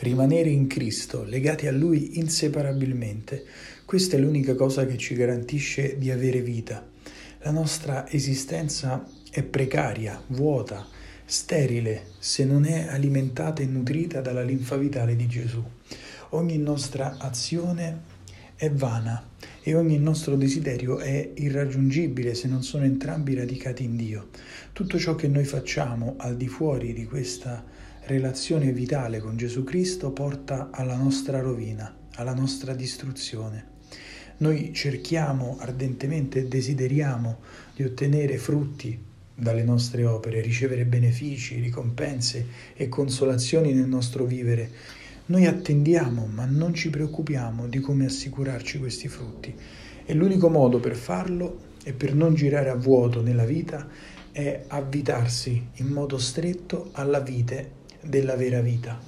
rimanere in Cristo, legati a Lui inseparabilmente, questa è l'unica cosa che ci garantisce di avere vita. La nostra esistenza è precaria, vuota, sterile, se non è alimentata e nutrita dalla linfa vitale di Gesù. Ogni nostra azione è vana e ogni nostro desiderio è irraggiungibile se non sono entrambi radicati in Dio. Tutto ciò che noi facciamo al di fuori di questa relazione vitale con Gesù Cristo porta alla nostra rovina, alla nostra distruzione. Noi cerchiamo ardentemente e desideriamo di ottenere frutti dalle nostre opere, ricevere benefici, ricompense e consolazioni nel nostro vivere noi attendiamo, ma non ci preoccupiamo di come assicurarci questi frutti. E l'unico modo per farlo e per non girare a vuoto nella vita è avvitarsi in modo stretto alla vite della vera vita.